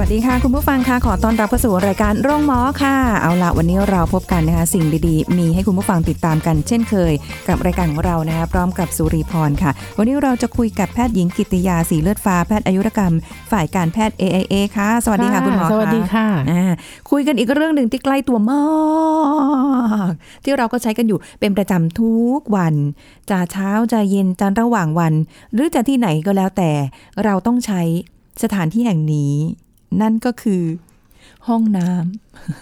วัสดีค่ะ คุณผู้ฟังค่ะขอต้อนรับเข้าสู่รายการโรงหมอค่ะ เอาละวันนี้เราพบกันนะคะสิ่งดีๆ มีให้คุณผู้ฟังติดตามกันเช่นเคย กับรายการของเรานะคะพร้อมกับสุริพรค่ะ วันนี้เราจะคุยกับแพทย์หญิงกิติยาสีเลือดฟ้าแพทย์อายุรกรรม ฝ่ายการแพทย์ AIA ค่ะ สวัสดีค่ะคุณหมอสวัสดีค่ะอ่าคุยกันอีกเรื่องหนึ่งที่ใกล้ตัวมากที่เราก็ใช้กันอยู่เป็นประจำทุกวันจะเช้าจะเย็นจะระหว่างวัน หรือจะที่ไหนก็แล้วแต่เราต้องใช้สถานที่แห่งนี้ นั่นก็คือห้องน้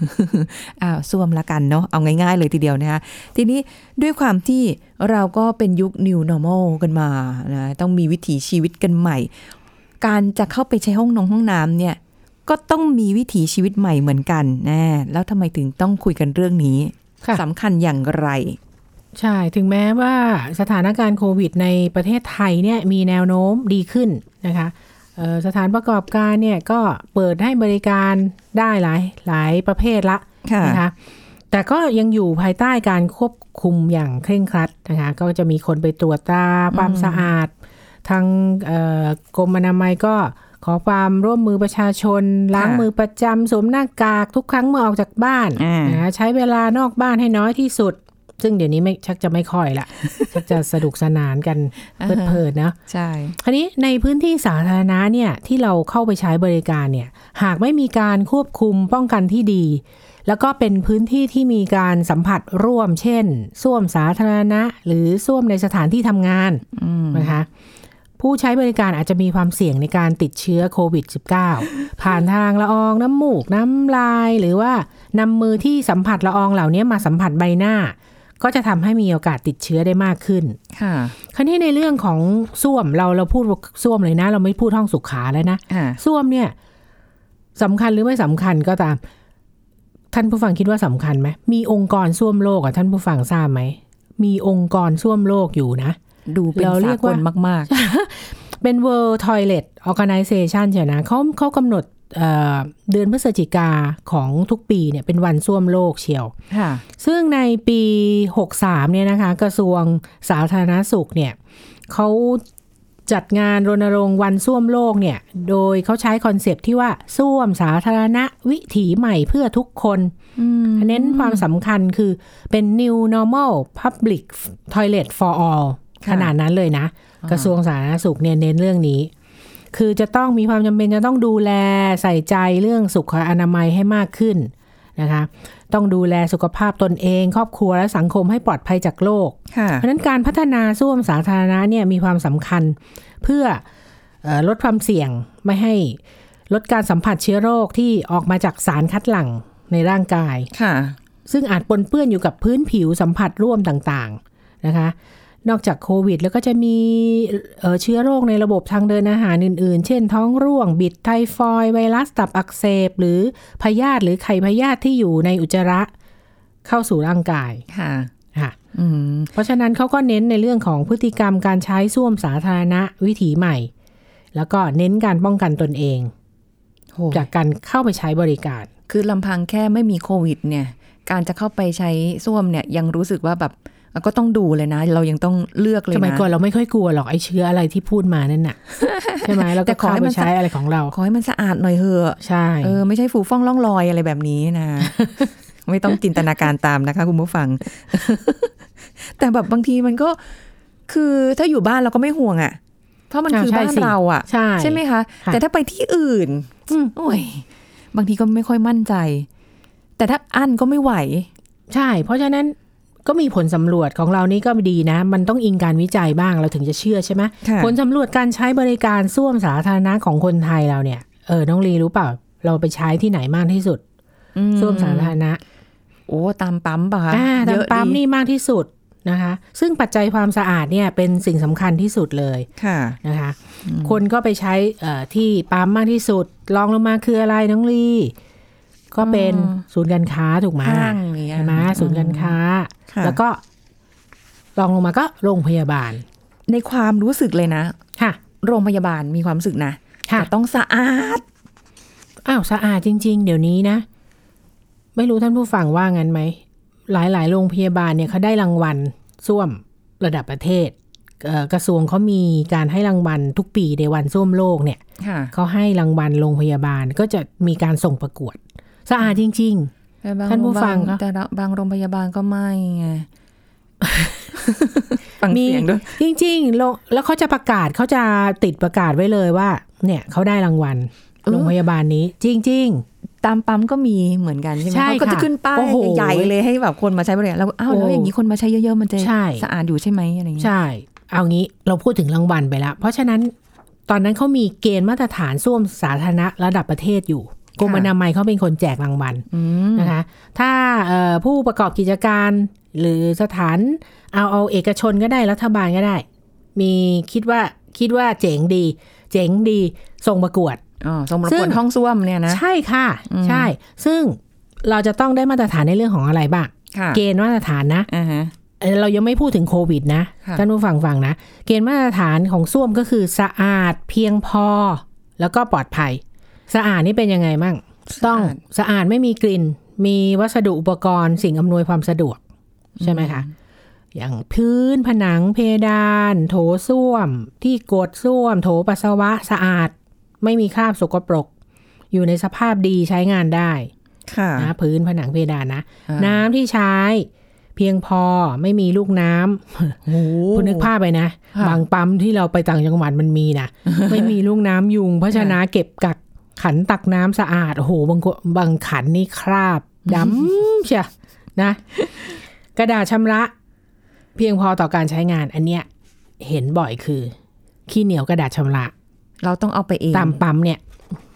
ำอ้าวส้วมละกันเนาะเอาง่ายๆเลยทีเดียวนะคะทีนี้ด้วยความที่เราก็เป็นยุค new normal กันมานะต้องมีวิถีชีวิตกันใหม่ การจะเข้าไปใช้ห้องนงห้องน้ำเนี่ย ก็ต้องมีวิถีชีวิตใหม่เหมือนกันนะแล้วทำไมถึงต้องคุยกันเรื่องนี้ค่ะสำคัญอย่างไรใช่ ถึงแม้ว่าสถานการณ์โควิดในประเทศไทยเนี่ยมีแนวโน้มดีขึ้นนะคะเอ่อ สถานประกอบการเนี่ยก็เปิดให้บริการได้หลายหลายประเภทละค่ะนะคะแต่ก็ยังอยู่ภายใต้การควบคุมอย่างเคร่งครัดนะคะก็จะมีคนไปตรวจตราความสะอาด ทางเอ่อกรมอนามัยก็ขอความร่วมมือประชาชน ล้างมือประจำสวมหน้ากากทุกครั้งเมื่อออกจากบ้านอ่านนะคะใช้เวลานอกบ้านให้น้อยที่สุด ซึ่งเดี๋ยวนี้ไม่ชักจะไม่ค่อยละชักจะสนุกสนานกันเพลิดๆเนอะใช่คราวนี้ในพื้นที่สาธารณะเนี่ยที่เราเข้าไปใช้บริการเนี่ย หากไม่มีการควบคุมป้องกันที่ดี แล้วก็เป็นพื้นที่ที่มีการสัมผัสร่วม เช่นส้วมสาธารณะ หรือส้วมในสถานที่ทำงานนะคะผู้ใช้บริการอาจจะมีความเสี่ยงในการติดเชื้อโควิด -19 ผ่านทางละอองน้ำมูกน้ำลาย หรือว่านำมือที่สัมผัสละอองเหล่านี้มาสัมผัสใบหน้า ก็จะทำให้มีโอกาสติดเชื้อได้มากขึ้น ค่ะ คราวนี้ในเรื่องของส้วมเราเราพูดว่าส้วมเลยนะ เราไม่พูดห้องสุขาแล้วนะอ่าส้วมเนี่ยสำคัญหรือไม่สำคัญก็ตาม ท่านผู้ฟังคิดว่าสำคัญไหมมีองค์กรส้วมโลกอะท่านผู้ฟังทราบไหมมีองค์กรส้วมโลกอยู่นะ ดูเป็นเราเรีสายกกว่าลมากเป็น World Toilet Organization ใช่นะเขาเขากำหนด เอ่อเดือนพฤศจิกาของทุกปีเนี่ยเป็นวันส้วมโลกเชียวๆค่ะซึ่งในปี 63เนี่ยนะคะ กระทรวงสาธารณสุขเนี่ยเขาจัดงานรณรงค์วันส้วมโลกเนี่ย โดยเขาใช้คอนเซปต์ที่ว่าส้วมสาธารณะวิถีใหม่เพื่อทุกคนเน้นความสำคัญคือเป็น new normal public toilet for all ค่ะขนาดนั้นเลยนะ กระทรวงสาธารณสุขเนี่ยเน้นเรื่องนี้ คือจะต้องมีความจำเป็นจะต้องดูแลใส่ใจเรื่องสุขอนามัยให้มากขึ้นนะคะต้องดูแลสุขภาพตนเอง ครอบครัวและสังคมให้ปลอดภัยจากโรคค่ะเพราะฉะนั้นการพัฒนาส้วมสาธารณะเนี่ยมีความสำคัญเพื่อเออลดความเสี่ยงไม่ให้ลดการสัมผัสเชื้อโรคที่ออกมาจากสารคัดหลั่งในร่างกายค่ะซึ่งอาจปนเปื้อนอยู่กับพื้นผิวสัมผัสร่วมต่างๆนะคะ นอกจากโควิด แล้วก็จะมีเอ่อเชื้อโรคในระบบทางเดินอาหารอื่น ๆ เช่นท้องร่วง บิดไทฟอยด์ไวรัสตับอักเสบ หรือพยาธิหรือไข่พยาธิที่อยู่ในอุจจาระเข้าสู่ร่างกายค่ะค่ะอืมเพราะฉะนั้นเขาก็เน้นในเรื่องของพฤติกรรมการใช้ส้วมสาธารณะวิถีใหม่ แล้วก็เน้นการป้องกันตนเองโหจากการเข้าไปใช้บริการ คือลำพังแค่ไม่มีโควิด เนี่ย การจะเข้าไปใช้ส้วมเนี่ยยังรู้สึกว่าแบบ ก็ต้องดูเลยนะ เรายังต้องเลือกเลยสมัยนะก่อนเราไม่ค่อยกลัวหรอกไอ้เชื้ออะไรที่พูดมานั่นน่ะใช่ไหมแล้วแต่ก็ขอเข้าให้ไปมันใช้อะไรของเรา ขอให้มันสะอาดหน่อยเถอะใช่เออไม่ใช่ฝูฟ่องล่องลอยอะไรแบบนี้นะไม่ต้องจินตนาการตามนะคะ คุณผู้ฟัง แต่แบบบางทีมันก็คือถ้าอยู่บ้านเราก็ไม่ห่วงอะ่ะ เพราะมันคือบ้านเราอะ่ะใช่ใช่ไหมคะค่ะแต่ถ้าไปที่อื่นอืมโอ้ย บางทีก็ไม่ค่อยมั่นใจ แต่ถ้าอั้นก็ไม่ไหว ใช่ เพราะฉะนั้น ก็มีผลสำรวจของเรานี่ก็ดีนะ มันต้องอิงการวิจัยบ้างเราถึงจะเชื่อใช่ไหมค่ะผลสำรวจการใช้บริการส้วมสาธารณะของคนไทยเราเนี่ยเออน้องลีรู้เปล่า เราไปใช้ที่ไหนมากที่สุดอืส้วมสาธารณะโอ้ตามปั๊มป่ะคะอ่าเยตามอะปั๊มดีนี่มากที่สุดนะคะ ซึ่งปัจจัยความสะอาดเนี่ยเป็นสิ่งสำคัญที่สุดเลยค่ะนะคะ คนก็ไปใช้เอ่อที่ปั๊มมากที่สุดลองลงมาคืออะไรน้องลี ก็เป็นอืมศูนย์การค้าถูกไหมห้างอย่างเงี้ยใช่ไหมศูนย์การค้าค่ะแล้วก็ลองลงมาก็โรงพยาบาล ในความรู้สึกเลยนะ ค่ะ โรงพยาบาลมีความรู้สึกนะค่ะแต่ต้องสะอาดอ้าวสะอาดจริง ๆ เดี๋ยวนี้นะ ไม่รู้ท่านผู้ฟังว่างั้นไหมหลายๆ โรงพยาบาลเนี่ยเขาได้รางวัลส้วมระดับประเทศเอ่อกระทรวงเขามีการให้รางวัลทุกปีในวันส้วมโลกเนี่ยค่ะเขาให้รางวัลโรงพยาบาลก็จะมีการส่งประกวด สะอาดจริงแต่บท่านผู้ฟังโรพยาบาลคะแต่ละบางโรงพยาบาลก็ไม่ไงฟังๆมีเสียงด้วย จริงๆโรงแล้วเขาจะประกาศเขาจะติดประกาศไว้เลยว่า เนี่ยเขาได้รางวัลโรงพยาบาลนี้ จริงตามปั๊มก็มีเหมือนกันใช่ไหมใช่เขาก็จะค่ะขึ้นป้ายโอ้โหใหญ่ๆเลยให้แบบคนมาใช้บริการแล้วอ้าวแล้วโอ้อย่างนี้คนมาใช้เยอะๆมันจะใช่สะอาดอยู่ใช่ไหมอะไรอย่างๆเงี้ยใช่ เอางี้เราพูดถึงรางวัลไปแล้วเพราะฉะนั้นตอนนั้นเขามีเกณฑ์มาตรฐานส้วมสาธารณะระดับประเทศอยู่ กรมอนามัยเขาเป็นคนแจกรางวัลอืมนะคะ ถ้าเอ่อผู้ประกอบกิจการหรือสถานเอาเอาเอกชนก็ได้รัฐบาลก็ได้ มีคิดว่าคิดว่าเจ๋งดี เจ๋งดีส่งประกวดอ๋อส่งประซึ่กวดงห้องส้วมเนี่ยนะ ใช่ค่ะอืมใช่ ซึ่งเราจะต้องได้มาตรฐานในเรื่องของอะไรบ้างค่ะเกณฑ์มาตรฐานนะอ่าฮะเอ่อเรายังไม่พูดถึงโควิดนะค่ะท่านผู้ฟังฟังนะ เกณฑ์มาตรฐานของส้วมก็คือสะอาดเพียงพอ แล้วก็ปลอดภัย สะอาดนี่เป็นยังไงมั่งต้องสะอาดไม่มีกลิ่น มีวัสดุอุปกรณ์สิ่งอำนวยความสะดวก ใช่ไหมคะ อย่างพื้นผนังเพดาน โถส้วม ที่กดส้วม โถปัสสาวะสะอาด ไม่มีคราบสกปรก อยู่ในสภาพดีใช้งานได้ค่ะนะพื้นผนังเพดานนะอ่าน้ำที่ใช้ เพียงพอไม่มีลูกน้ำโอ้คุณนึกภาพไปนะค่ะบางปั๊มที่เราไปต่างจังหวัดมันมีนะไม่มีลูกน้ำยุง เพราะฉะนั้นเก็บกัก ขันตักน้ำสะอาดโอ้โหบางคนบางขันนี่คราบดำเชียนะ กระดาษชำระ เพียงพอต่อการใช้งาน อันเนี้ยเห็นบ่อยคือ ขี้เหนียวกระดาษชำระ เราต้องเอาไปเองตามปั๊มเนี่ย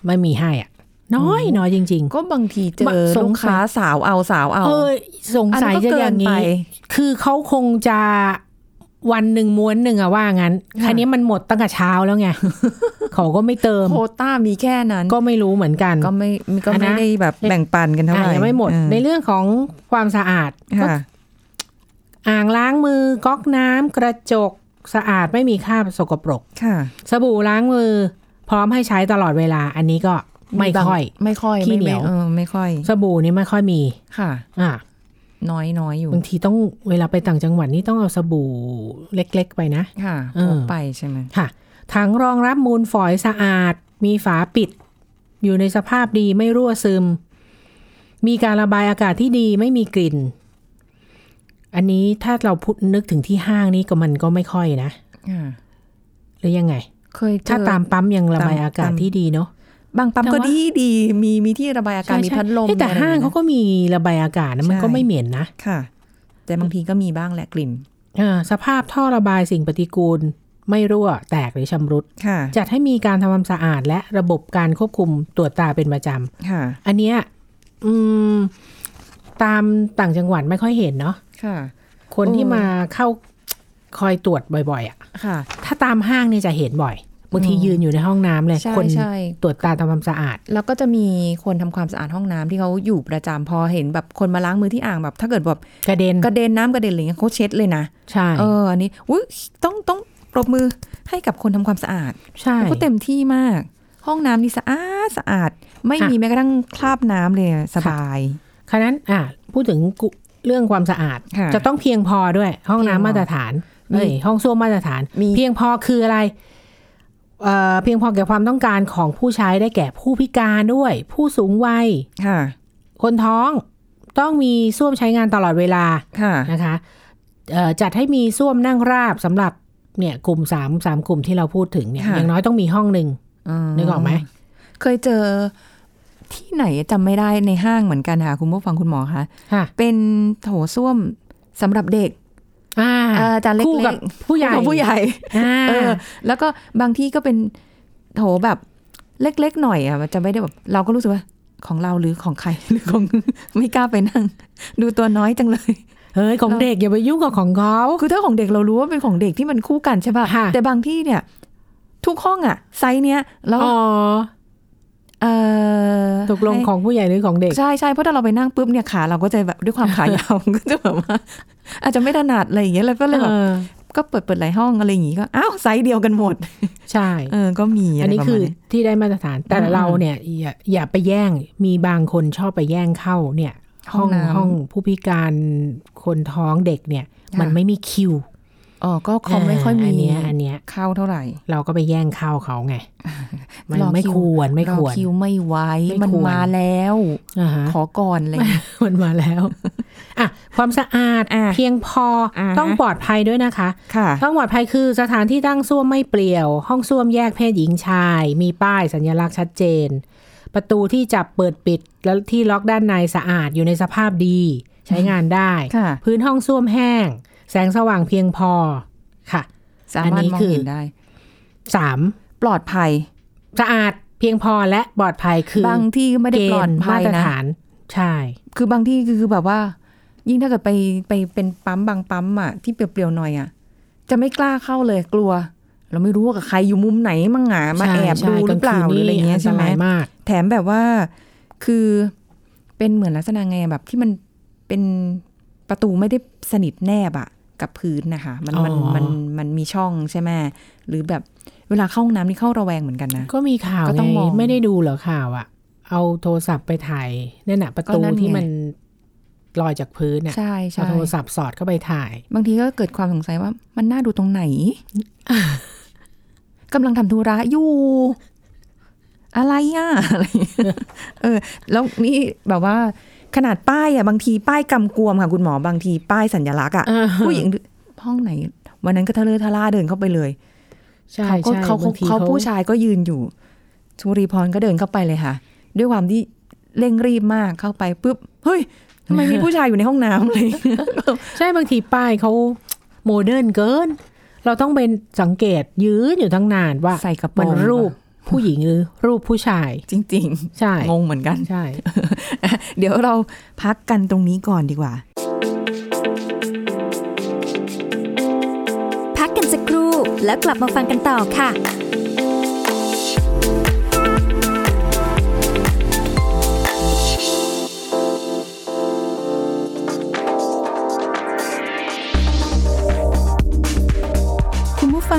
ไม่มีให้อะน้อยน้อยจริงก็บางทีเจบะอสลูงกสัยค้าสาวเอาสาวเอาๆเออสงสัยอันนั้นก็จะอย่างเกินไปนี้ คือเขาคงจะ วันหนึ่งม้วนหนึ่งอะว่างั้นค่ะคันนี้มันหมดตั้งแต่เช้าแล้วไง เขาก็ไม่เติม โควต้ามีแค่นั้น ก็ไม่รู้เหมือนกัน ก็ไม่ก็อันไม่นะได้แบบแบ่งปันกันเท่าไหอะร่ยังไม่หมดเออในเรื่องของความสะอาดก็ค่ะอ่างล้างมือก๊อกน้ำกระจกสะอาดไม่มีคราบสกปรกค่ะ สบู่ล้างมือ พร้อมให้ใช้ตลอดเวลา อันนี้ก็ไม่ค่อย ไม่ค่อยขี้ไม่เหนียวไม่เออไม่ค่อย สบู่นี่ไม่ค่อยมีค่ะ อะ น้อยน้อยอยู่บางทีต้องเวลาไปต่างจังหวัดนี่ต้องเอาสบู่เล็ก ๆ ไปนะ ค่ะเออพกไปใช่ไหมค่ะถังรองรับมูลฝอยสะอาด มีฝาปิด อยู่ในสภาพดีไม่รั่วซึม มีการระบายอากาศที่ดีไม่มีกลิ่น อันนี้ถ้าเราพูดนึกถึงที่ห้างนี่ก็มันก็ไม่ค่อยนะค่ะหรือยังไง เคยเจอถ้าตามปั๊มยังระบายตามอากาศตามที่ดีเนาะ บางปั๊มแต่ก็ว่าดีดีมีมีที่ระบายอากาศมีใช่พัดลมเอ๊ะแต่มีอะไรห้างอย่เขาก็มีระบายอากาศนะมันใช่ก็ไม่เหม็นนะค่ะ แต่บางทีก็มีบ้างแหละกลิ่นเออสภาพท่อระบายสิ่งปฏิกูลไม่รั่วแตกหรือชำรุดค่ะจัดให้มีการทำความสะอาด และระบบการควบคุมตรวจตราเป็นประจำค่ะอันเนี้ยอืมตามต่างจังหวัดไม่ค่อยเห็นเนาะค่ะ คนโอ้ที่มาเข้าคอยตรวจบ่อย ๆอะ่ะ ค่ะ ถ้าตามห้างนี่จะเห็นบ่อย บางทียืนอยู่ในห้องน้ำเลยใช่คนใช่ตรวจตาทำความสะอาด แล้วก็จะมีคนทำความสะอาดห้องน้ำที่เขาอยู่ประจำพอเห็นแบบคนมาล้างมือที่อ่างแบบ ถ้าเกิดแบบกระเด็นกระเด็นน้ำกระเด็นอะไรเงี้ยเขาเช็ดเลยนะใช่เอออันนี้อุ้ยต้องต้องปรบมือให้กับคนทำความสะอาดใช่เขาเต็มที่มาก ห้องน้ำนี่สะอาดสะอาด ไม่ค่ะมีแม้กระทั่งคราบน้ำเลยอะสบายฉะนั้นอะพูดถึงกุเรื่องความสะอาดค่ะจะต้องเพียงพอด้วย ห้องน้ำเพียงพอมาตรฐานมีเอ้ยห้องส้วมมาตรฐานมีเพียงพอคืออะไร เอ่อเพียงพอแก่ความต้องการของผู้ใช้ได้แก่ผู้พิการด้วย ผู้สูงวัยค่ะคนท้องต้องมีส้วมใช้งานตลอดเวลาค่ะนะคะเอ่อจัดให้มีส้วมนั่งราบสำหรับเนี่ยกลุ่มสามสามกลุ่มที่เราพูดถึงเนี่ยค่ะอย่างน้อยต้องมีห้องหนึ่งนึกออกไหมเคยเจอที่ไหนจำไม่ได้ในห้างเหมือนกันค่ะ คุณผู้ฟังคุณหมอคะค่ะเป็นโถส้วมสำหรับเด็กอ่าอ่า จานเล็กๆคู่กับผู้ใหญ่ของผู้ใหญ่อ่าเออแล้วก็บางที่ก็เป็นโถแบบเล็ก ๆ หน่อยอะมันจะไม่ได้แบบเราก็รู้สึกว่าของเราหรือของใครหรือของไม่กล้าไปนั่ง ดูตัวน้อยจังเลยเฮ้ยของเด็กอย่าไปยุ่งกับของเขาคือถ้าของเด็กเรารู้ว่าเป็นของเด็กที่มันคู่กันใช่ป่ะค่ะแต่บางที่เนี่ย ทุกห้องอะไซส์เนี้ยแล้วอ๋อเออตกลงให้ของผู้ใหญ่หรือของเด็ก ใช่ใช่เพราะถ้าเราไปนั่งปุ๊บเนี่ยขาเราก็จะแบบด้วยความขายาวก็จะแบบว่า อาจจะไม่ถนัดอะไรอย่างเงี้ยแล้วก็เลยแบบเออก็เปิดเปิดหลายห้องอะไรอย่างงี้ก็อ้าวไซส์เดียวกันหมด ใช่เออก็มีะอันไรนี้ประคืมาณอนี้ที่ได้มาตรฐานแต่อืมเราเนี่ยอย่าอย่าไปแย่งมีบางคนชอบไปแย่งเข้าเนี่ย ห้องน้ำห้องผู้พิการคนท้องเด็กเนี่ยค่ะมันไม่มีคิวอ๋อก็เขาไม่ค่อยมีอันเนี้ยอันเนี้ยเข้าเท่าไหร่ เราก็ไปแย่งเข้าเขาไง มันรอไม่คิวควรไม่รอควรคิวไม่ไหวไม่มันควรมาแล้วอ่าฮะขอก่อนอะไรอย่างเงี้ยมันมาแล้ว อะความสะอาดอะเพียงพออาฮะต้องปลอดภัยด้วยนะคะค่ะต้องปลอดภัยคือสถานที่ตั้งส้วมไม่เปลี่ยว ห้องส้วมแยกเพศหญิงชาย มีป้ายสัญลักษณ์ชัดเจน ประตูที่จับเปิดปิดแล้วที่ล็อกด้านในสะอาดอยู่ในสภาพดีใช้งานได้ค่ะพื้นห้องส้วมแห้ง แสงสว่างเพียงพอค่ะสามารถอันนี้มองคือเห็นได้สามปลอดภัยสะอาดเพียงพอและปลอดภัยคือบางที่ก็ไม่ได้เกปลอณดฑ์ภัมายตรนะฐานใช่ คือบางที่คือแบบว่า ยิ่งถ้าเกิดไปไปเป็นปั๊มบางปั๊มอะที่เปรียวๆหน่อยอะ จะไม่กล้าเข้าเลยกลัว เราไม่รู้ว่ากับใครอยู่มุมไหนมั่งหงามาใช่แอบใช่ดูหรือเปล่ากลางคืนหรืออะไรเงี้ยนี่ใช่ไหมอันตรายมากแถมแบบว่าคือเป็นเหมือนลักษณะไงอะแบบที่มันเป็นประตูไม่ได้สนิทแนบอะกับพื้นนะคะ มันมันอ๋อมันมันมีช่องใช่ไหมหรือแบบเวลาเข้าห้องน้ำนี่เข้าระแวงเหมือนกันนะ ก็มีข่าวก็ไงต้องมองไม่ได้ดูเหรอข่าวอะเอาโทรศัพท์ไปถ่ายนั่นน่ะประตูก็นั่นไงที่มัน ลอยจากพื้นน่ะใช่เอาใช่โทรศัพท์สอดเข้าไปถ่าย บางทีก็เกิดความสงสัยว่ามันน่าดูตรงไหนกำลังทำธุระอยู่ อะไรอะอะไรอย่างเงี้ยเออ แล้วนี่แบบว่า ขนาดป้ายอะบางทีป้ายกำกวมค่ะ คุณหมอบางทีป้ายสัญลักษณ์อะเออผู้หญิงห้องไหน วันนั้นก็ทะเลอะทะล่าเดินเข้าไปเลยใช่เขาก็ใช่เขาบางทีเขาผู้ชายก็ยืนอยู่สุริพรก็เดินเข้าไปเลยค่ะ ด้วยความที่เร่งรีบมากเข้าไปปุ๊บเฮ้ย ทำไมมีผู้ชายอยู่ในห้องน้ำเลยใช่บางทีป้ายเขาโมเดิร์นเกิน เราต้องเป็นสังเกตยืนอยู่ทั้งนานว่าใส่กระโปรมันงรูปผู้หญิงหรือรูปผู้ชาย จริงใช่ๆงงเหมือนกันใช่ เดี๋ยวเราพักกันตรงนี้ก่อนดีกว่า พักกันสักครู่แล้วกลับมาฟังกันต่อค่ะ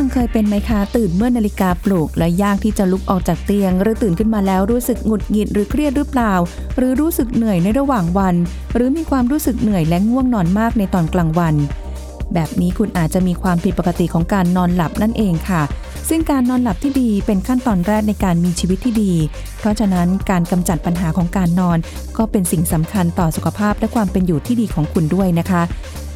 ังเคยเป็นไหมคะ ตื่นเมื่อนาฬิกาปลุก และยากที่จะลุกออกจากเตียง หรือตื่นขึ้นมาแล้วรู้สึกหงุดหงิดหรือเครียดหรือเปล่า หรือรู้สึกเหนื่อยในระหว่างวัน หรือมีความรู้สึกเหนื่อยและง่วงนอนมากในตอนกลางวัน แบบนี้คุณอาจจะมีความผิดปกติของการนอนหลับนั่นเองค่ะ ซึ่งการนอนหลับที่ดีเป็นขั้นตอนแรกในการมีชีวิตที่ดี เพราะฉะนั้นการกำจัดปัญหาของการนอน ก็เป็นสิ่งสำคัญต่อสุขภาพและความเป็นอยู่ที่ดีของคุณด้วยนะคะ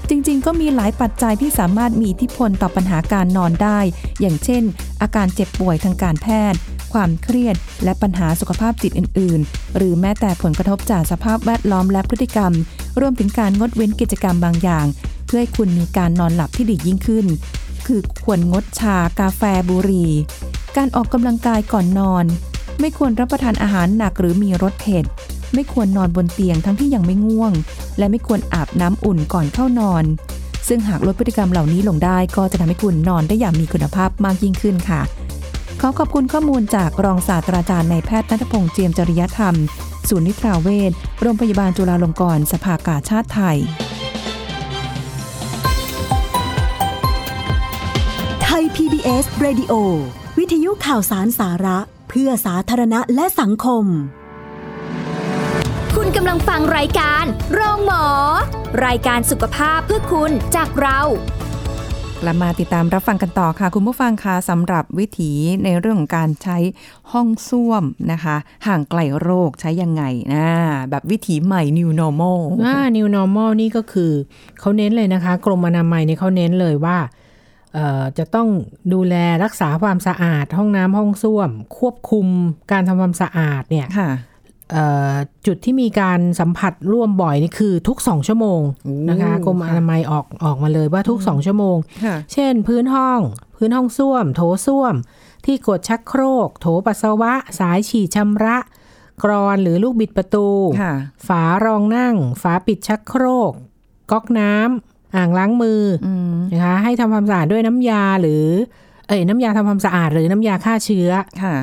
จริงๆ ก็มีหลายปัจจัยที่สามารถมีอิทธิพลต่อปัญหาการนอนได้ อย่างเช่น อาการเจ็บป่วยทางการแพทย์ ความเครียด และปัญหาสุขภาพจิตอื่น ๆ หรือแม้แต่ผลกระทบจากสภาพแวดล้อมและพฤติกรรม รวมถึงการงดเว้นกิจกรรมบางอย่าง เพื่อให้คุณมีการนอนหลับที่ดียิ่งขึ้น คือควรงดชากาแฟบุหรี่ การออกกำลังกายก่อนนอน ไม่ควรรับประทานอาหารหนักหรือมีรสเผ็ด ไม่ควรนอนบนเตียงทั้งที่ยังไม่ง่วง และไม่ควรอาบน้ำอุ่นก่อนเข้านอน ซึ่งหากลดพฤติกรรมเหล่านี้ลงได้ ก็จะทำให้คุณนอนได้อย่างมีคุณภาพมากยิ่งขึ้นค่ะ ขอขอบคุณข้อมูลจากรองศาสตราจารย์ในายแพทย์นัทพงษ์เจียมจริยธรรม ศูนย์นิทราเวชโรงพยาบาลจุฬาลงกรณ์สภากาชาติไทย ไทย PBS Radio วิทยุข่าวสารสาระ เพื่อสาธารณะและสังคม กำลังฟังรายการ โรงหมอ รายการสุขภาพเพื่อคุณจากเรากลับมาติดตามรับฟังกันต่อค่ะ คุณผู้ฟังคะสำหรับวิถีในเรื่องของการใช้ห้องส้วมนะคะ ห่างไกลโรคใช้ยังไงนะแบบวิถีใหม่ new normal ว่า new normal นี่ก็คือเขาเน้นเลยนะคะ กรมอนามัยเนี่ยเขาเน้นเลยว่าเอ่อจะต้องดูแลรักษาความสะอาด ห้องน้ำห้องส้วม ควบคุมการทำความสะอาดเนี่ยค่ะเอ่อ จุดที่มีการสัมผัสร่วมบ่อยนี่คือทุกสองชั่วโมงโอ้นะคะกรมค่ะอนามัยออกออกมาเลยว่าทุกสองชั่วโมงค่ะเช่น พื้นห้อง พื้นห้องส้วม โถส้วม ที่กดชักโครก โถปัสสาวะ สายฉีดชำระ กรอนหรือลูกบิดประตูค่ะฝารองนั่ง ฝาปิดชักโครก ก๊อกน้ำอ่างล้างมืออืมนะคะให้ทำความสะอาดด้วยน้ำยาหรือ เอ้ยน้ำยาทำความสะอาดหรือน้ำยาฆ่าเชื้อค่ะ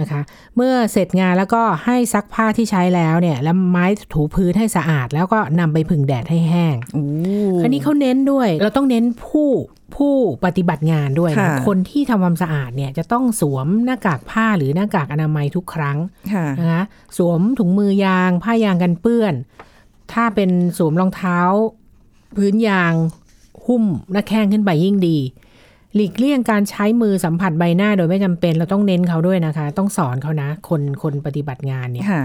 นะคะ เมื่อเสร็จงานแล้วก็ให้ซักผ้าที่ใช้แล้วเนี่ย แล้วไม้ถูพื้นให้สะอาด แล้วก็นำไปผึ่งแดดให้แห้งโอ้อันนี้เขาเน้นด้วย เราต้องเน้นผู้ผู้ปฏิบัติงานด้วยนะค่ะคนที่ทำความสะอาดเนี่ยจะต้องสวมหน้ากากผ้าหรือหน้ากากอนามัยทุกครั้งค่ะนะคะสวมถุงมือยาง ผ้ายางกันเปื้อน ถ้าเป็นสวมรองเท้า พื้นยางหุ้มหน้าแข้งขึ้นไปยิ่งดี หลีกเลี่ยงการใช้มือสัมผัสใบหน้าโดยไม่จำเป็นเราต้องเน้นเขาด้วยนะคะ ต้องสอนเขานะ คนคนปฏิบัติงานเนี่ยค่ะ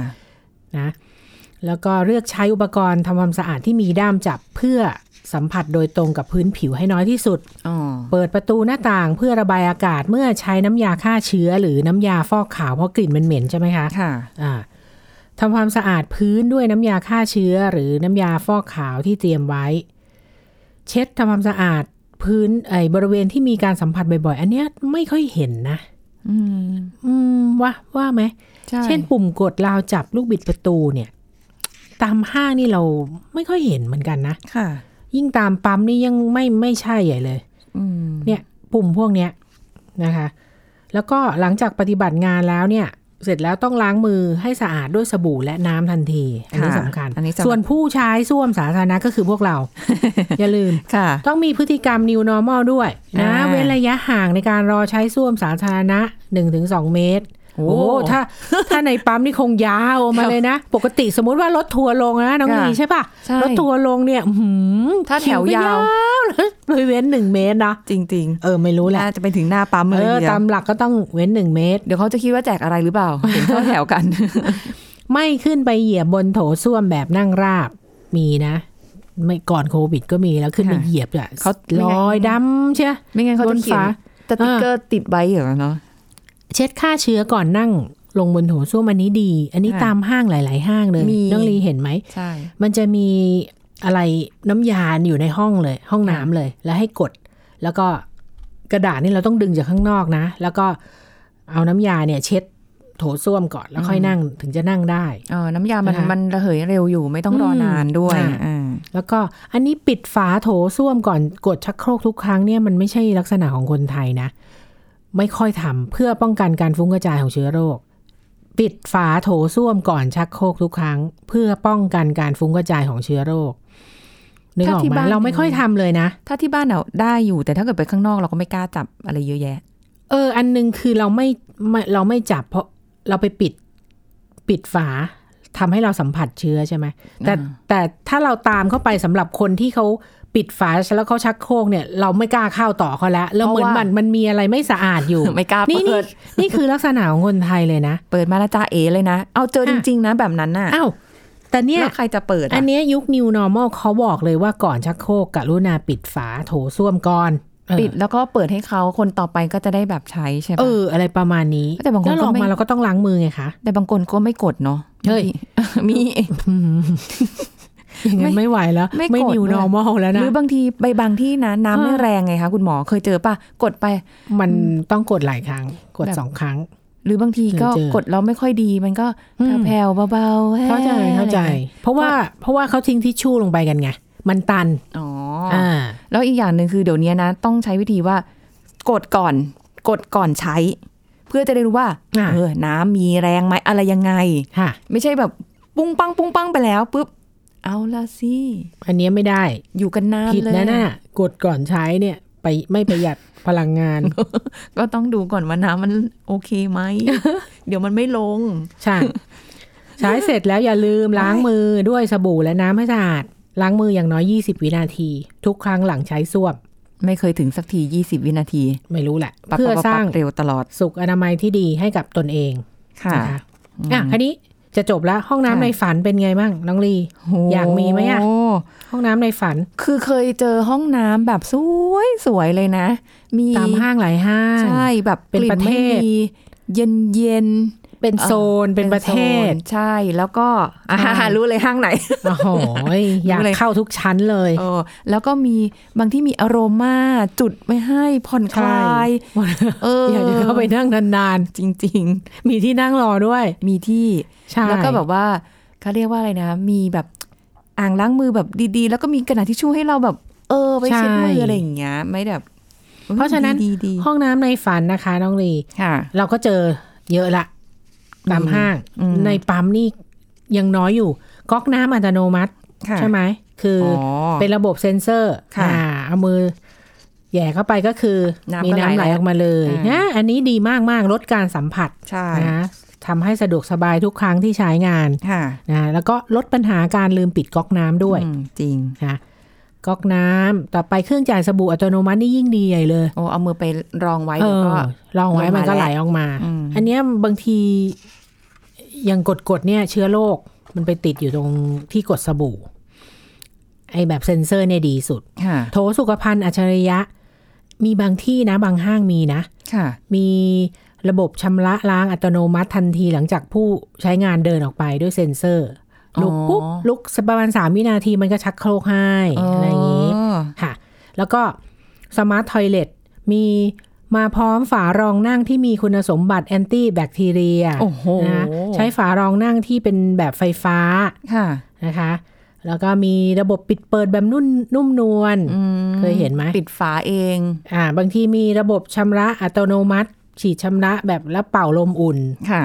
นะแล้วก็เลือกใช้อุปกรณ์ทำความสะอาดที่มีด้ามจับเพื่อสัมผัสโดยตรงกับพื้นผิวให้น้อยที่สุดอ๋อเปิดประตูหน้าต่างเพื่อระบายอากาศเมื่อใช้น้ำยาฆ่าเชื้อหรือน้ำยาฟอกขาวเพราะกลิ่นมันเหม็นใช่ไหมคะ ค่ะอ่าทำความสะอาดพื้นด้วยน้ำยาฆ่าเชื้อหรือน้ำยาฟอกขาวที่เตรียมไว้ เช็ดทำความสะอาด พื้นไอ้บริเวณที่มีการสัมผัสบ่อยๆ อันเนี้ยไม่ค่อยเห็นนะ อืม อืมว่าว่าไหมใช่เช่นปุ่มกดราวจับลูกบิดประตูเนี่ย ตามห้างนี่เราไม่ค่อยเห็นเหมือนกันนะ ค่ะ ยิ่งตามปั๊มนี่ยังไม่ไม่ใช่ใหญ่เลยอืมเนี่ย ปุ่มพวกเนี้ยนะคะ แล้วก็หลังจากปฏิบัติงานแล้วเนี่ย เสร็จแล้วต้องล้างมือให้สะอาดด้วยสบู่และน้ำทันที อันนี้ค่ะสำคัญอันนี้สำคัญส่วนผู้ใช้ส้วมสาธารณะก็คือพวกเรา อย่าลืมค่ะต้องมีพฤติกรรม new normal ด้วยนะอ่าเว้นระยะห่างในการรอใช้ส้วมสาธารณะ 1-2 เมตร โอ้โอ้ถ้าถ้าในปั๊มนี่คงยาวมาเลยนะ ปกติสมมุติว่ารถทัวร์ลงนะน้องค่ะนีใช่ปะใช่รถทัวร์ลงเนี่ยอื้อหือถ้าแถวคิก็ยาวเลยเลยเว้นหนึ่งเมตรนะจริงเออไม่รู้ๆแหละน่าจะไปถึงหน้าปั๊มเอเลยอทีเดียวตามหลักก็ต้องเว้นหนึ่งเมตร เดี๋ยวเขาจะคิดว่าแจกอะไรหรือเปล่าเห็นเข้าแถวกัน ไม่ขึ้นไปเหยียบบนโถส้วมแบบนั่งราบมีนะไม่ก่อนโควิดก็มีแล้วขึ้นไปค่ะเหยียบอะเขาลอยดำใช่ไม่งั้นเขาบจะนเขียนฝาสติ๊กเกอร์ติดไว้เหรอเนาะ เช็ดฆ่าเชื้อก่อนนั่งลงบนโถส้วมอันนี้ดี อันนี้ค่ะตามห้างหลาย ๆ ห้างเลยมีน้องลีเห็นไหมใช่ มันจะมีอะไรน้ำยาอยู่ในห้องเลย ห้องน้ำเลย แล้วให้กด แล้วก็กระดาษนี่เราต้องดึงจากข้างนอกนะ แล้วก็เอาน้ำยาเนี่ย เช็ดโถส้วมก่อนแล้วค่อยนั่งถึงจะนั่งได้เออน้ำยามันนะคะมันระเหยเร็วอยู่ไม่ต้องรอนานด้วยอืมอ่าแล้วก็อันนี้ปิดฝาโถส้วมก่อนกดชักโครกทุกครั้งเนี่ยมันไม่ใช่ลักษณะของคนไทยนะ ไม่ค่อยทำเพื่อป้องกันการฟุ้งกระจายของเชื้อโรค ปิดฝาโถส้วมก่อนชักโครกทุกครั้ง เพื่อป้องกันการฟุ้งกระจายของเชื้อโรคนึกออกไหมเราไม่ค่อยทำเลยนะ ถ้าที่บ้านเราได้อยู่แต่ถ้าเกิดไปข้างนอกเราก็ไม่กล้าจับอะไรเยอะแยะ เออ อันหนึงคือเราไม่ไม่เราไม่จับเพราะเราไปปิดปิดฝาทำให้เราสัมผัสเชื้อใช่ไหมแต่อ่าแต่ถ้าเราตามเข้าไปสำหรับคนที่เขา ปิดฝาแล้วเขาชักโครกเนี่ยเราไม่กล้าเข้าต่อเขาแล้วแล้วเหมือนมันมันมีอะไรไม่สะอาดอยู่ไม่กล้านี่เปินี่ดนี่คือลักษณะของคนไทยเลยนะ เปิดมาแล้วจ้าเอเลยนะ เอาเจอจริง ๆ นะแบบนั้นน่ะอ้าวแต่เนี่ยแล้วใครจะเปิดะอันเนี้ยยุค new normal เขาบอกเลยว่าก่อนชักโครกกรุณาปิดฝาโถส้วมก่อนเออปิดแล้วก็เปิดให้เขาคนต่อไปก็จะได้แบบใช้ใช่เอปะออะไรประมาณนี้แต่บางคนแล้วก็ออกไม่มาเราก็ต้องล้างมือไงคะแต่บางคนก็ไม่กดเนาะเฮ้ยมี อย่างนั้นไม่ไหวแล้ว ไม่ไม่กด new ด้วย normal แล้วหนะรือบางทีใบบางที่นะน้ำไม่เออแรงไงคะคุณหมอเคยเจอปะกดไป มันต้องกดหลายครั้ง กดแบบสองครั้ง หรือบางทีก็เจอเจอกดแล้วไม่ค่อยดีมันก็อืมแผ่วๆเบาๆเข้าใจเข้าใจอะไรอย่างเงี้ยเพราะว่าเพราะว่าเขาทิ้งทิชชู่ลงไปกันไงมันตันอ๋ออ่าแล้วอีกอย่างหนึ่งคือเดี๋ยวนี้นะ ต้องใช้วิธีว่ากดก่อน กดก่อนใช้ เพื่อจะได้รู้ว่าอะเออน้ำมีแรงไหมอะไรยังไงค่ะไม่ใช่แบบปุ้งปังปุ้งปังไปแล้วปุ๊บ เอาละสิอันเนี้ยไม่ได้ อยู่กันนานผิดเลยนะน่ะกดก่อนใช้เนี่ย ไปไม่ประหยัดพลังงาน ก็ต้องดูก่อนว่าน้ำมันโอเคไหม เดี๋ยวมันไม่ลง ใช่ ใช้เสร็จแล้วอย่าลืมล้างมือด้วยสบู่และน้ำให้สะอาด ล้างมืออย่างน้อย 20 วินาที ทุกครั้งหลังใช้ส้วม ไม่เคยถึงสักทียี่สิบวินาที ไม่รู้แหละปั๊บเพื่อปั๊บสร้างปั๊บเร็วตลอด สุขอนามัยที่ดีให้กับตนเอง ค่ะนะคะอะคันนี้ จะจบแล้วห้องน้ำค่ะในฝันเป็นไงบ้างน้องลีโอยากมีไหมอะโห้องน้ำในฝัน คือเคยเจอห้องน้ำแบบสวยสวยเลยนะ มีตามห้างหลายห้าง ใช่แบบเป็นกลิ่ประเทศไม่มีเย็นเย็น เป็นเออโซนเป็นประเทศโซนใช่แล้วก็อ่าใช่รู้เลยห้างไหนโอ้โหอยากรู้เลยเข้าทุกชั้นเลยเออแล้วก็มีบางที่มีอารมาจุดไว้ให้ผ่อนคลายเอออยากจะเข้าไปนั่งนานจริง ๆ มีที่นั่งรอด้วยๆมีที่ใช่แล้วก็แบบว่าเขาเรียกว่าอะไรนะ มีแบบอ่างล้างมือแบบดีๆ แล้วก็มีกระดาษทิชชู่ให้เราแบบ เออไปเช็ดมือใช่อะไรอย่างเงี้ย ไม่แบบ เพราะฉะนั้นดีดีๆห้องน้ำในฝันนะคะน้องลีค่ะเราก็เจอเยอะละ ตามห้างอืมในปั๊มนี่ยังน้อยอยู่ ก๊อกน้ำอัตโนมัติค่ะใช่ไหม คือออ๋อเป็นระบบเซ็นเซอร์ค่ะอ่าเอามือแหย่เข้าไปก็คือน้ำมีก็ไหลน้ำไหลออกมาเลยอ่านนะอันนี้ดีมากมากๆลดการสัมผัสใช่นะทำให้สะดวกสบายทุกครั้งที่ใช้งานค่ะนะแล้วก็ลดปัญหาการลืมปิดก๊อกน้ำด้วยอืมจริงนะก๊อกน้ำต่อไปเครื่องจ่ายสบู่อัตโนมัตินี่ยิ่งดีใหญ่เลยโอ้เอามือไปรองไว้เอเดี๋ยวอก็ลองไว้มันก็ลงมาไหลออกมาอืมอันเนี้ยบางที อย่างกดๆเนี่ยเชื้อโรคมันไปติดอยู่ตรงที่กดสบู่ ไอแบบเซ็นเซอร์เนี่ยดีสุดค่ะโถสุขภัณฑ์อัจฉริยะ มีบางที่นะ บางห้างมีนะค่ะมีระบบชำระล้างอัตโนมัติทันทีหลังจากผู้ใช้งานเดินออกไปด้วยเซ็นเซอร์ ลุกปุ๊บอ๋อลุกประมาณสามวินาทีมันก็ชักโครกให้ อะไรอย่างนี้อ๋อค่ะ แล้วก็ smart toilet มี มาพร้อมฝารองนั่งที่มีคุณสมบัติ anti-bacteria โอ้โหนะใช้ฝารองนั่งที่เป็นแบบไฟฟ้าค่ะนะคะ แล้วก็มีระบบปิดเปิดแบบนุ่มนุ่มนวลอืมเคยเห็นไหมปิดฝาเองอ่าบางทีมีระบบชำระอัตโนมัติ ฉีดชำระแบบแล้วเป่าลมอุ่นค่ะ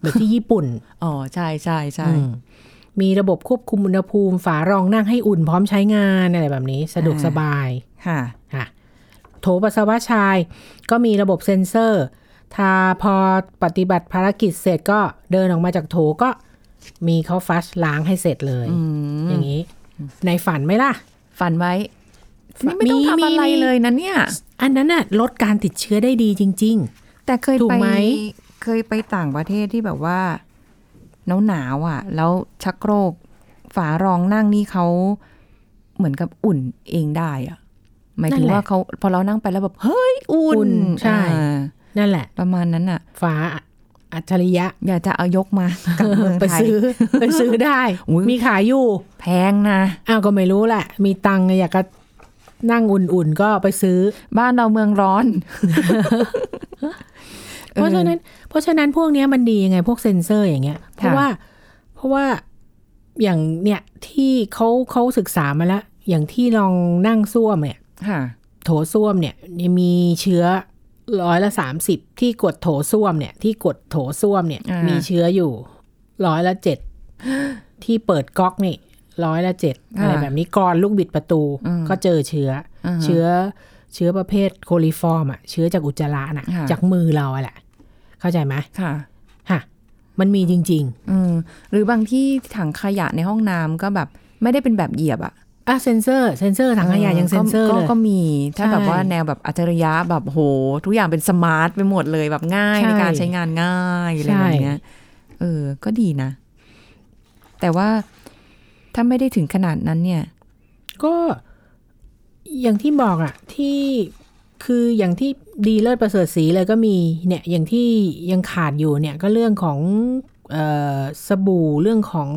แบบที่ญี่ปุ่น อ๋อ ใช่ใช่ใช่อืมมีระบบควบคุมอุณหภูมิ ฝารองนั่งให้อุ่นพร้อมใช้งานอะไรแบบนี้ สะดวกสบาย ค่ะค่ะ โถปัสสาวะชาย ก็มีระบบเซ็นเซอร์ถ้าพอปฏิบัติภารกิจเสร็จก็เดินออกมาจากโถก็มีเขาฟลัชล้างให้เสร็จเลยอืมอย่างนี้ ในฝันไหมล่ะ ฝันไว้นี่ไม่ต้องมีทำอะไรมีเลยนะเนี่ย อันนั้นน่ะลดการติดเชื้อได้ดีจริงแต่เคยถูกไปไหมเคยไปต่างประเทศที่แบบว่าหนาวหนาวๆอะ แล้วชักโครกฝารองนั่งนี่เขาเหมือนกับอุ่นเองได้อะ หมายถึงว่าเขาพอเรานั่งไปแล้วแบบเฮ้ยอุ่นอุ่นใช่อ่าๆนั่นแหละ ประมาณนั้นอะฝาอัจฉริยะ อยากจะเอายกมากับเมืองไปไทยซื้อไปซื้อได้อุ๊ยมีขายอยู่ แพงนะอ้าวก็ไม่รู้แหละ มีตังค์อยากจะนั่งอุ่นๆ ก็ไปซื้อบ้านเราเมืองร้อน เพราะฉะนั้น เพราะฉะนั้นพวกเนี้ยมันดียังไงพวกเซ็นเซอร์อย่างเงี้ย เพราะว่าเพราะว่าอย่างเนี่ยที่เขาเขาศึกษามาแล้ว อย่างที่ลองนั่งส้วมเนี่ยค่ะ โถส้วมเนี่ยมีเชื้อร้อยละสามสิบที่กดโถส้วมเนี่ย ที่กดโถส้วมเนี่ยอ่ามีมีเชื้ออยู่ร้อยละเจ็ดที่เปิดก๊อกนี่ร้อยละเจ็ดอะไรแบบนี้ก่อนลูกบิดประตูก็เจอเชื้ออาฮะเชื้อเชื้อประเภทโคลิฟอร์มอะเชื้อจากอุจจาระน่ะค่ะจากมือเราอะแหละ เข้าใจไหมค่ะฮะมันมีจริงอืมหรือบางที่ถังขยะในห้องน้ำก็แบบ ไม่ได้เป็นแบบเหยียบอะๆ อะเซนเซอร์เซนเซอร์ถังขยะยังเซนเซอร์ก็เลยก็มี ถ้าใช่แบบว่าแนวแบบอัจฉริยะแบบโห ทุกอย่างเป็น smart ไปหมดเลยแบบง่ายใช่ในการใช้งานง่ายอะไรใช่แบบเนี้ยเออ ก็ดีนะ แต่ว่าถ้าไม่ได้ถึงขนาดนั้นเนี่ย ก็อย่างที่บอกอะที่คืออย่างที่ดีเลิศประเสริฐสีเลยก็มีเนี่ยอย่างที่ยังขาดอยู่เนี่ยก็เรื่องของเอ่อ สบู่เรื่องของ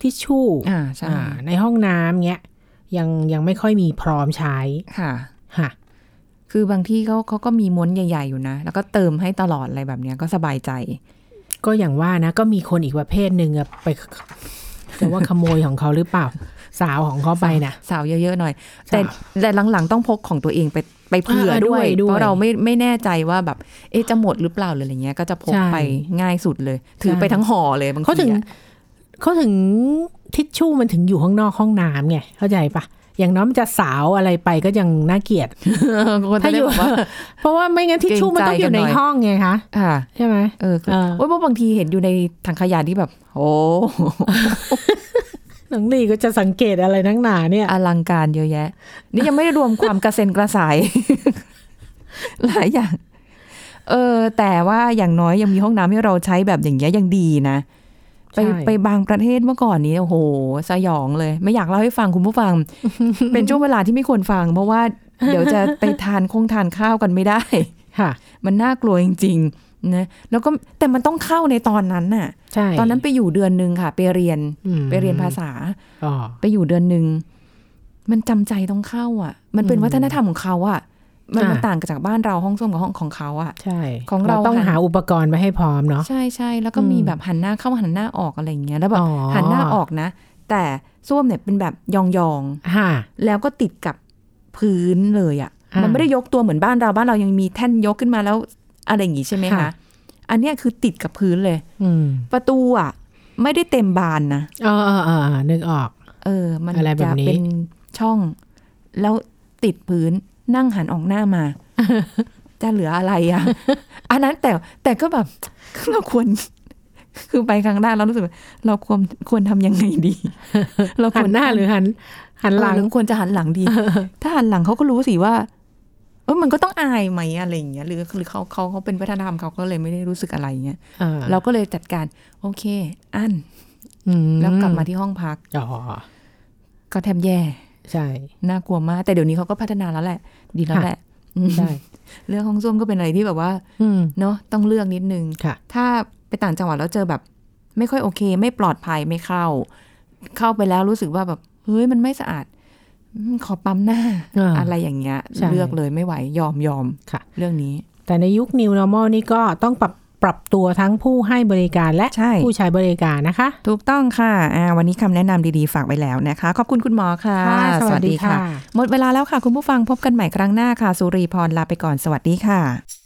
ทิชชู่อ่าใช่อ่าในห้องน้ำเนี้ยยังยังไม่ค่อยมีพร้อมใช้ค่ะค่ะ คือบางที่เขาเขาก็มีม้วนใหญ่ ๆ อยู่นะ แล้วก็เติมให้ตลอดอะไรแบบเนี้ยก็สบายใจ ก็อย่างว่านะ ก็มีคนอีกประเภทหนึ่งอะไปแต่ว่าขโมยของเขาหรือเปล่า สาวของเขาไปนะสาวเยอะๆหน่อยสาวแต่แต่หลังๆต้องพกของตัวเองไป ไปเผื่อเออด้วยด้วยด้วย เพราะเราไม่ไม่แน่ใจว่าแบบ เอ๊ะจะหมดหรือเปล่าหรืออะไรเงี้ย ก็จะพกใช่ไปง่ายสุดเลย ถือใช่ไปทั้งห่อเลยบางทีเขาถึงอะเขาถึงทิชชู่มันถึงอยู่ข้างนอกห้องน้ำไงเข้าใจปะอย่างน้อยมันจะสาวอะไรไปก็ยังน่าเกลียดคนถ้าจะอได้ยู่แบบว่าเพราะว่าไม่งั้นทิชชู่มันต้องอยู่ในห้องไงคะค่ะใช่ไหมเออเออโอ้ยเพราะบางทีเห็นอยู่ในถังขยะที่แบบ โอ้ หนังลีก็จะสังเกตอะไรนักหนาเนี่ย อลังการเยอะแยะ นี่ยังไม่ได้รวมความกระเซ็นกระสาย หลายอย่าง เออ แต่ว่าอย่างน้อยยังมีห้องน้ำให้เราใช้แบบอย่างเงี้ยยังดีนะ ไปใช่ไปบางประเทศเมื่อก่อนนี้โอ้โห สยองเลย ไม่อยากเล่าให้ฟังคุณผู้ฟัง เป็นช่วงเวลาที่ไม่ควรฟัง เพราะว่าเดี๋ยวจะไปทานคงทานข้าวกันไม่ได้ ค่ะ มันน่ากลัวจริง ๆ นะแล้วก็แต่มันต้องเข้าในตอนนั้นน่ะใช่ตอนนั้นไปอยู่เดือนหนึ่งค่ะ ไปเรียนอืมไปเรียนภาษาอ๋อไปอยู่เดือนหนึ่งมันจำใจต้องเข้า อะ มันเป็นอืมวัฒนธรรมของเขาอะมันอ่ามันต่างจากบ้านเราห้องส้วมกับห้องของเขาอะ ใช่ ของเราต้องหันหาอุปกรณ์ไปให้พร้อมเนาะใช่ใช่แล้วก็อืมมีแบบหันหน้าเข้าหันหน้าออกอะไรอย่างเงี้ยแล้วแบบอ๋อหันหน้าออกนะ แต่ส้วมเนี่ยเป็นแบบยองค่ะๆแล้วก็ติดกับพื้นเลยอะ่ะอ่ามัมันไม่ได้ยกตัวเหมือนบ้านเราบ้านเรายังมีแท่นยกขึ้นมาแล้ว อะไรอย่างงี้ใช่ไหมคะค่ะอันเนี้ยคือติดกับพื้นเลยอืมประตูอะ ไม่ได้เต็มบานนะเออเออเออเออนึกออก เออ มันอะไรแบจะบนี้เป็นช่อง แล้วติดพื้นนั่งหันออกหน้ามา จะเหลืออะไรอะ อันนั้นแต่แต่ก็แบบเราควร คือไปครั้งแรกเรารู้สึกว่าเราควรควรทำยังไงดี เราคหัวรนหน้าหรือหัน หันหลังเออรือควรจะหันหลังดี ถ้าหันหลังเขาก็รู้สิว่า เออมันก็ต้องอายไหมอะไรอย่างเงี้ยหรือหรือเขาเขาเขาเป็นวัฒนธรรมเขาก็เลยไม่ได้รู้สึกอะไรอย่างเงี้ยเออเราก็เลยจัดการ โอเค อันอืมแล้วกลับมาที่ห้องพักอ๋อก็แทบแย่ ใช่ น่ากลัวมาก แต่เดี๋ยวนี้เขาก็พัฒนาแล้วแหละ ดีแล้วค่ะแหละอืมใช่เรื่องห้องส้วมก็เป็นอะไรที่แบบว่าอืมเนาะต้องเลือกนิดนึงค่ะถ้าไปต่างจังหวัดแล้วเจอแบบ ไม่ค่อยโอเค ไม่ปลอดภัยไม่เข้า เข้าไปแล้วรู้สึกว่าแบบเฮ้ยมันไม่สะอาดอืม ขอปั๊มหน้าอ่าอะไรอย่างเงี้ยใช่เลือกเลยไม่ไหวยอมยอมค่ะ เรื่องนี้ แต่ในยุค New Normal นี่ก็ต้องปรับปรับตัวทั้งผู้ให้บริการและใช่ผู้ใช้บริการนะคะ ถูกต้องค่ะอ่าวันนี้คำแนะนำดีๆฝากไว้แล้วนะคะ ขอบคุณคุณหมอค่ะ หมดเวลาแล้วค่ะคุณผู้ฟังพบกันใหม่ครั้งหน้าค่ะ สุรีพรลาไปก่อนสวัสดีค่ะ